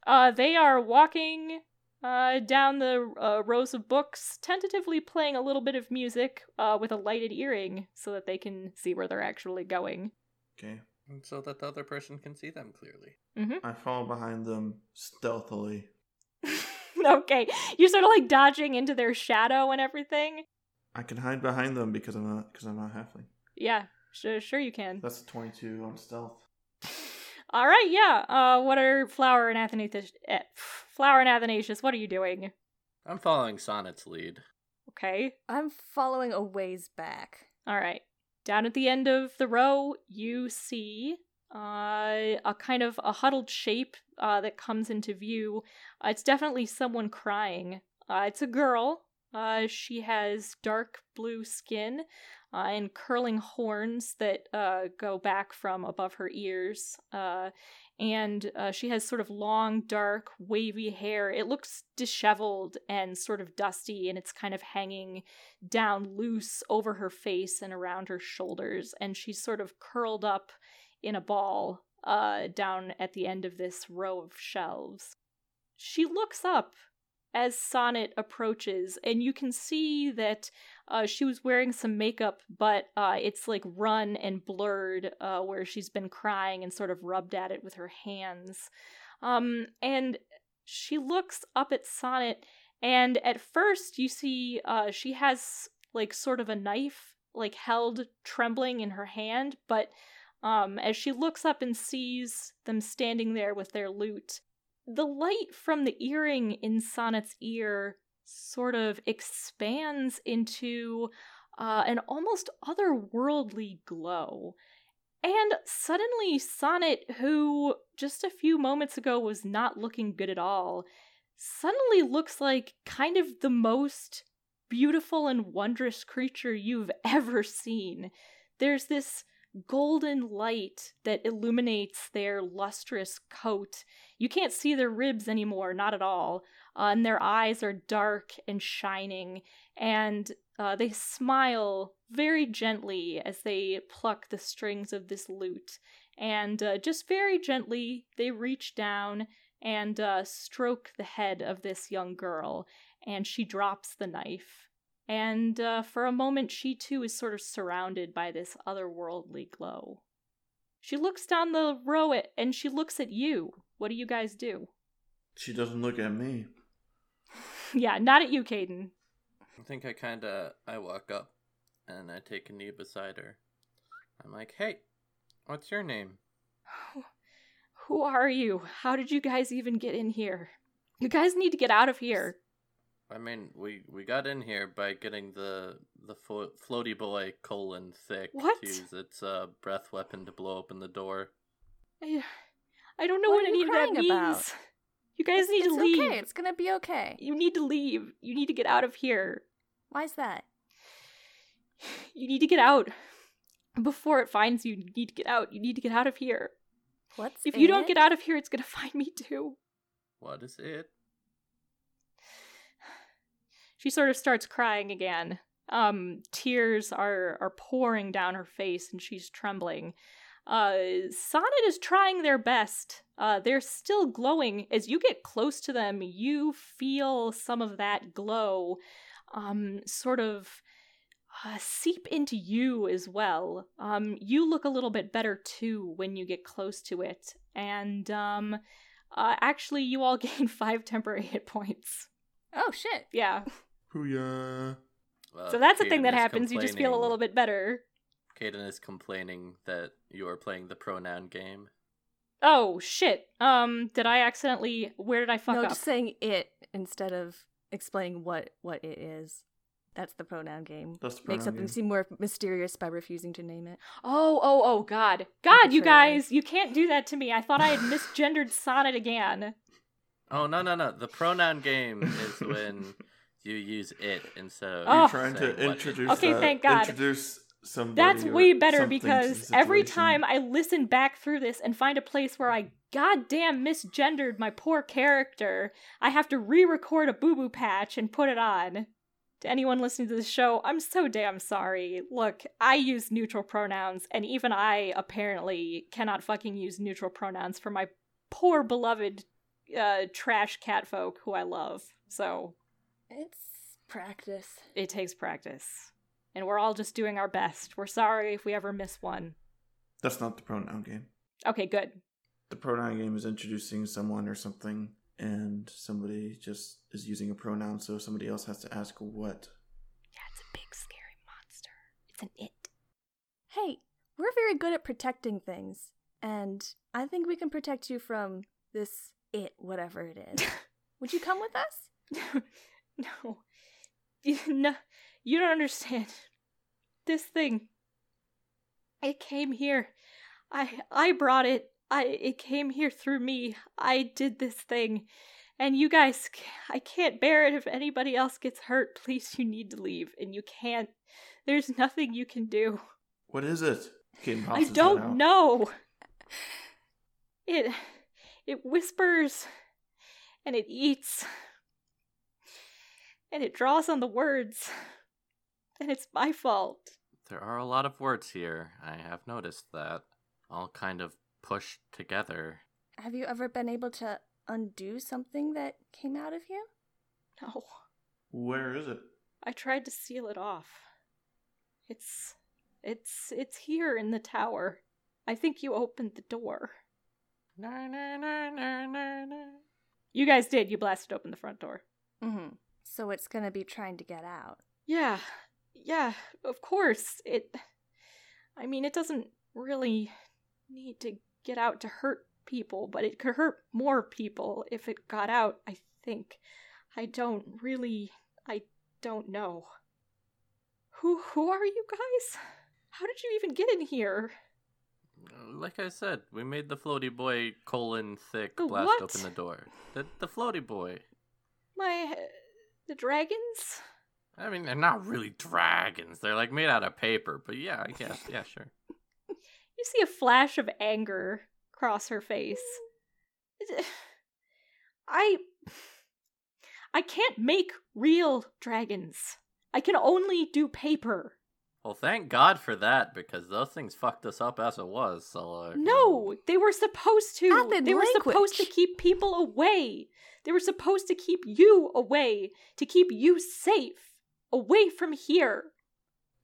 Uh, they are walking uh, down the uh, rows of books, tentatively playing a little bit of music uh, with a lighted earring so that they can see where they're actually going. Okay. And so that the other person can see them clearly. I follow behind them stealthily. okay, you're sort of like dodging into their shadow and everything. I can hide behind them because I'm not because I'm not halfling. Yeah, sure, sure you can. That's a 22 on stealth. All right, yeah. Uh, what are Flower and Athanasius? Eh, Flower and Athanasius, what are you doing? I'm following Sonnet's lead. Okay. I'm following a ways back. All right. Down at the end of the row, you see uh, a kind of a huddled shape uh, that comes into view. Uh, it's definitely someone crying. Uh, it's a girl. Uh, she has dark blue skin uh, and curling horns that uh, go back from above her ears. Uh, and uh, she has sort of long, dark, wavy hair. It looks disheveled and sort of dusty, and it's kind of hanging down loose over her face and around her shoulders. And she's sort of curled up in a ball uh, down at the end of this row of shelves. She looks up as Sonnet approaches, and you can see that uh, she was wearing some makeup, but uh, it's like run and blurred uh, where she's been crying and sort of rubbed at it with her hands. Um, and she looks up at Sonnet, and at first you see uh, she has like sort of a knife like held trembling in her hand, but um, as she looks up and sees them standing there with their lute, the light from the earring in Sonnet's ear sort of expands into uh, an almost otherworldly glow. And suddenly, Sonnet, who just a few moments ago was not looking good at all, suddenly looks like kind of the most beautiful and wondrous creature you've ever seen. There's this golden light that illuminates their lustrous coat. You can't see their ribs anymore, not at all. Uh, and their eyes are dark and shining, and uh, they smile very gently as they pluck the strings of this lute. And uh, just very gently, they reach down and uh, stroke the head of this young girl, and she drops the knife. And uh, for a moment, she too is sort of surrounded by this otherworldly glow. She looks down the row at, and she looks at you. What do you guys do? She doesn't look at me. yeah, not at you, Kaden. I think I kinda I walk up and I take a knee beside her. I'm like, hey, what's your name? Who are you? How did you guys even get in here? You guys need to get out of here. I mean, we we got in here by getting the the flo- floaty boy colon thick What? to use its uh, breath weapon to blow open the door. I, I don't know What what, any of that crying about? means. You guys need it's to leave. okay. It's gonna be okay. You need to leave. You need to get out of here. Why's that? You need to get out. Before it finds you, you need to get out. You need to get out of here. What's If you in don't get out of here, it's gonna find me too. What is it? She sort of starts crying again. Um, tears are are pouring down her face, and she's trembling. Uh, Sonnet is trying their best. Uh, they're still glowing. As you get close to them, you feel some of that glow, um, sort of uh, seep into you as well. Um, you look a little bit better too when you get close to it, and um, uh, actually, you all gain five temporary hit points. Oh shit. Yeah, Hooyah. Well, so that's a thing that happens. You just feel a little bit better. Kaden is complaining that you are playing the pronoun game. Oh shit. Um, did I accidentally? Where did I fuck no, up? just saying it instead of explaining what what it is. That's the pronoun game. That's the Make something game. seem more mysterious by refusing to name it. Oh, oh, oh, God. God, you guys, you can't do that to me. I thought I had misgendered Sonnet again. Oh no no no! The pronoun game is when you use it instead of. Oh. You're trying to introduce. Okay, uh, thank God. Introduce somebody. That's way better something to the because every time I listen back through this and find a place where I goddamn misgendered my poor character, I have to re record a boo boo patch and put it on. To anyone listening to the show, I'm so damn sorry. Look, I use neutral pronouns, and even I apparently cannot fucking use neutral pronouns for my poor beloved uh, trash catfolk who I love. So It's practice. it takes practice. And we're all just doing our best. We're sorry if we ever miss one. That's not the pronoun game. Okay, good. The pronoun game is introducing someone or something, and somebody just is using a pronoun, so somebody else has to ask what. Yeah, it's a big scary monster. It's an it. Hey, we're very good at protecting things, and I think we can protect you from this it, whatever it is. Would you come with us? no. You, no. You don't understand. This thing. It came here. I I brought it. I it came here through me. I did this thing. And you guys, I can't bear it if anybody else gets hurt. Please, you need to leave. And you can't. There's nothing you can do. What is it? I don't know. It it whispers and it eats and it draws on the words. And it's my fault. There are a lot of words here. I have noticed that. All kind of pushed together. Have you ever been able to undo something that came out of you? No. Where is it? I tried to seal it off. It's it's it's here in the tower. I think you opened the door. Na, na, na, na, na, na. You guys did. You blasted open the front door. Mm-hmm. So it's gonna be trying to get out. Yeah, yeah, of course. It. I mean, it doesn't really need to get out to hurt people, but it could hurt more people if it got out, I think. I don't really. I don't know. Who, who are you guys? How did you even get in here? Like I said, we made the floaty boy colon thick The blast what? open the door. The the floaty boy. My. The dragons? I mean, they're not really dragons. They're like made out of paper. But yeah, I guess. Yeah, sure. You see a flash of anger cross her face. I I can't make real dragons. I can only do paper. Well, thank God for that because those things fucked us up as it was. So uh, No, they were supposed to. Avid they were supposed to keep people away. They were supposed to keep you away, to keep you safe, away from here.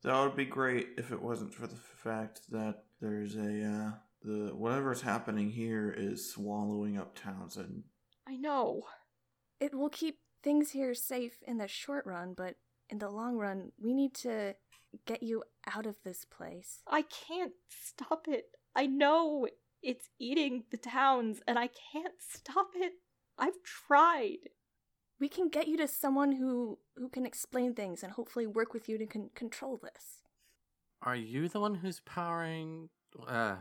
That would be great if it wasn't for the fact that there's a uh, the whatever's happening here is swallowing up Townsend. I know. It will keep things here safe in the short run, but in the long run, we need to get you out of this place. I can't stop it. I know it's eating the towns, and I can't stop it. I've tried. We can get you to someone who who can explain things and hopefully work with you to con- control this. Are you the one who's powering? Uh,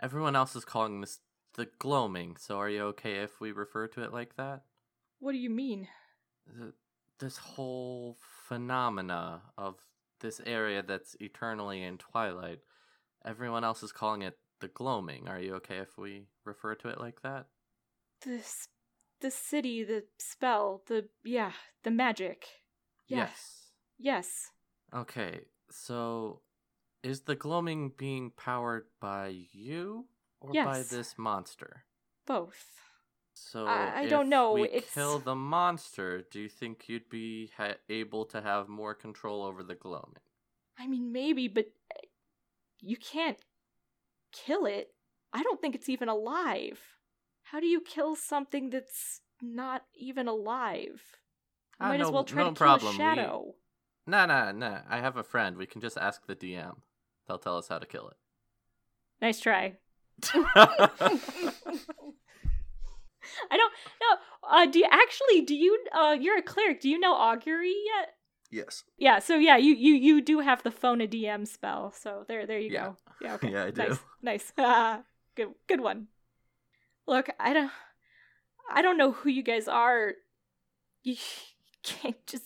everyone else is calling this the gloaming. So are you okay if we refer to it like that? What do you mean? The, this whole phenomena of this area that's eternally in twilight. Everyone else is calling it the gloaming. Are you okay if we refer to it like that? This, the city, the spell, the yeah, the magic. Yeah. Yes. Yes. Okay, so Is the gloaming being powered by you or by this monster? Both. So I- I if don't know, We it's- kill the monster. Do you think you'd be ha- able to have more control over the gloaming? I mean, maybe, but uh, you can't kill it. I don't think it's even alive. How do you kill something that's not even alive? You Ah, might as well try no to kill problem. a We- shadow. Nah, nah, nah. I have a friend. We can just ask the DM. They'll tell us how to kill it. Nice try. it. I don't know. Uh, do you actually? Do you? Uh, you're a cleric. Do you know augury yet? yes. Yeah. So yeah, you you you do have the phone a DM spell. So there there you Yeah. go. Yeah. Okay. Yeah, I do. Nice. Nice. Ah, good good one. Look, I don't I don't know who you guys are. You can't just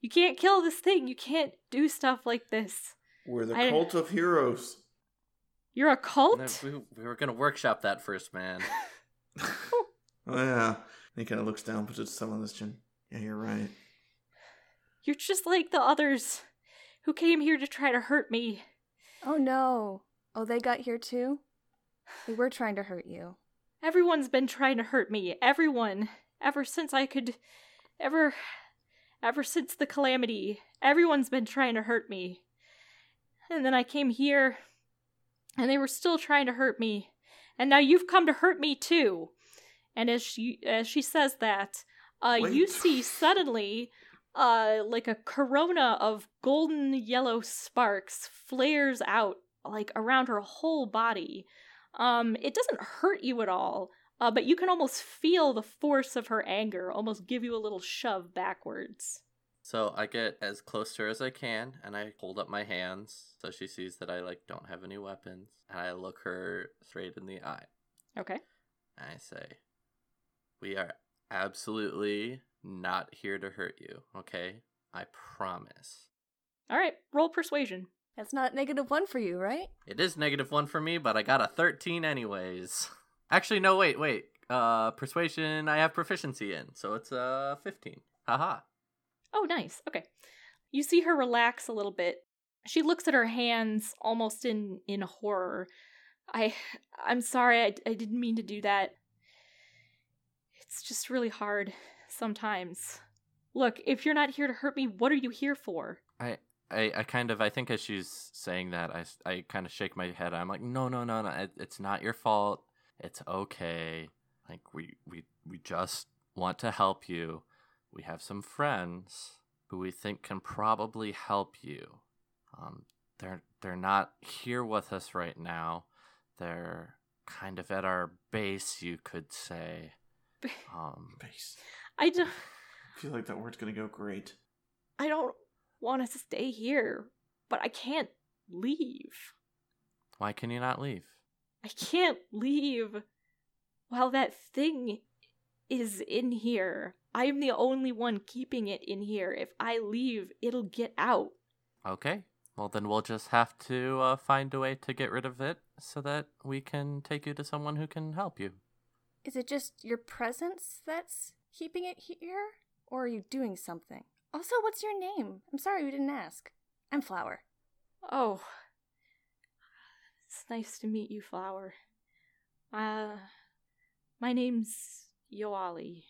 you can't kill this thing. You can't do stuff like this. We're the I- cult of heroes. You're a cult? No, we, we were gonna workshop that first, man. Oh yeah. He kind of looks down, puts his thumb on his chin. Yeah, you're right. You're just like the others who came here to try to hurt me. Oh no. Oh, they got here too? They were trying to hurt you. Everyone's been trying to hurt me. Everyone. Ever since I could. Ever. Ever since the calamity. Everyone's been trying to hurt me. And then I came here. And they were still trying to hurt me. And now you've come to hurt me too. And as she as she says that, uh, you see suddenly, uh, like a corona of golden yellow sparks flares out like around her whole body. Um, it doesn't hurt you at all, uh, but you can almost feel the force of her anger almost give you a little shove backwards. So I get as close to her as I can, and I hold up my hands so she sees that I like don't have any weapons, and I look her straight in the eye. Okay. And I say, "We are absolutely not here to hurt you, okay? I promise." All right. Roll persuasion. That's not negative one for you, right? It is negative one for me, but I got a thirteen anyways. Actually, no, wait, wait. Uh, persuasion I have proficiency in, so it's uh fifteen. Haha. Oh, nice. Okay. You see her relax a little bit. She looks at her hands almost in in horror. I I'm sorry. I, I didn't mean to do that. It's just really hard sometimes. Look, if you're not here to hurt me, what are you here for? I, I, I kind of I think as she's saying that I, I kind of shake my head. I'm like, no, no, no, no. It, it's not your fault. It's okay. Like we we we just want to help you. We have some friends who we think can probably help you. Um, they're they're not here with us right now. They're kind of at our base, you could say. Um, Base. I don't I feel like that word's gonna go great. I don't want to stay here, but I can't leave. why can you not leave? I can't leave while that thing is in here. I'm the only one keeping it in here. If I leave, it'll get out. Okay. Well, then we'll just have to uh, find a way to get rid of it so that we can take you to someone who can help you. Is it just your presence that's keeping it here? Or are you doing something? Also, what's your name? I'm sorry we didn't ask. I'm Flower. Oh. It's nice to meet you, Flower. Uh my name's Yoali.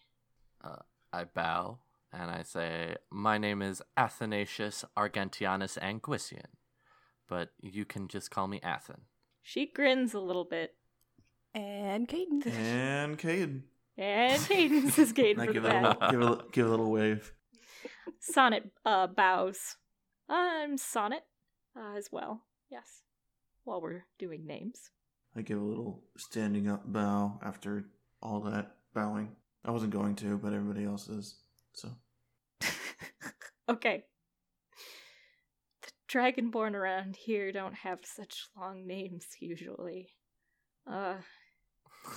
Uh, I bow and I say, My name is Athanasius Argentianus Anguisian, but you can just call me Athen. She grins a little bit. And Kaden. And Kaden. And Hayden says Kaden for give the it a little, give it a, give it a little wave. Sonnet uh, bows. I'm Sonnet uh, as well. Yes. While we're doing names. I give a little standing up bow after all that bowing. I wasn't going to, but everybody else is. So okay. The Dragonborn around here don't have such long names usually. Uh,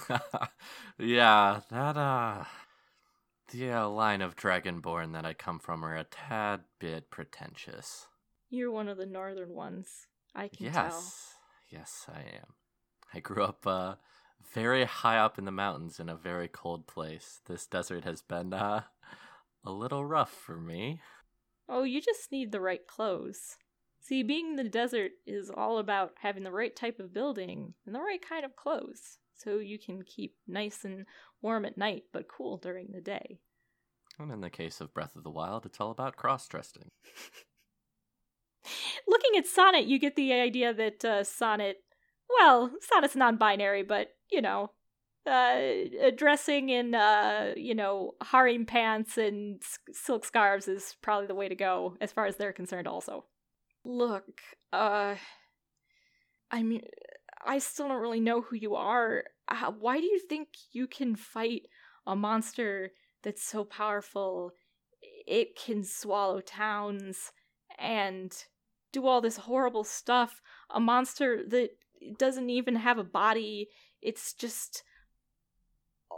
yeah, that, uh. The uh, line of Dragonborn that I come from are a tad bit pretentious. you're one of the northern ones. I can yes. tell. Yes, I am. I grew up uh very high up in the mountains in a very cold place. This desert has been uh a little rough for me. Oh, you just need the right clothes. See, being in the desert is all about having the right type of building and the right kind of clothes so you can keep nice and warm at night but cool during the day. And in the case of Breath of the Wild, it's all about cross dressing. Looking at Sonnet, you get the idea that uh, Sonnet, well, Sonnet's non binary, but, you know, uh, dressing in, uh, you know, harem pants and s- silk scarves is probably the way to go as far as they're concerned, also. Look, uh, I mean, I still don't really know who you are. Uh, why do you think you can fight a monster that's so powerful it can swallow towns and do all this horrible stuff? A monster that doesn't even have a body, it's just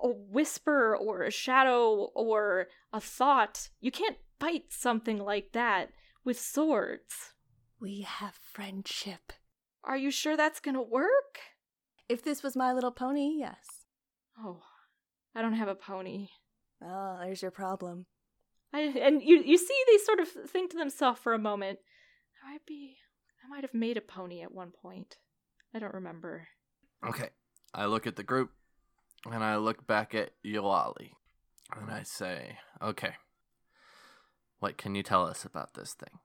a whisper or a shadow or a thought. You can't fight something like that with swords. We have friendship. Are you sure that's gonna work? If this was My Little Pony, yes. Oh, I don't have a pony. Oh, there's your problem. I and you you see they sort of think to themselves for a moment. I might be I might have made a pony at one point. I don't remember. Okay. I look at the group and I look back at Yoali and I say, okay, what can you tell us about this thing?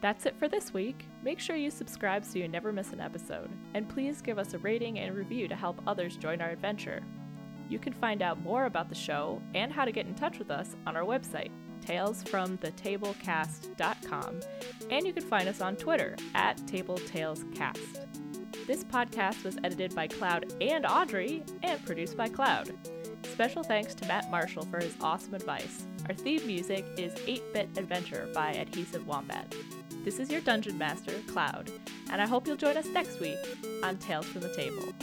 That's it for this week. Make sure you subscribe so you never miss an episode, and please give us a rating and review to help others join our adventure. You can find out more about the show and how to get in touch with us on our website, talesfromthetablecast.com, and you can find us on Twitter at TableTalesCast. This podcast was edited by Cloud and Audrey and produced by Cloud. Special thanks to Matt Marshall for his awesome advice. Our theme music is 8 Bit Adventure by Adhesive Wombat. This is your Dungeon Master, Cloud, and I hope you'll join us next week on Tales from the Table.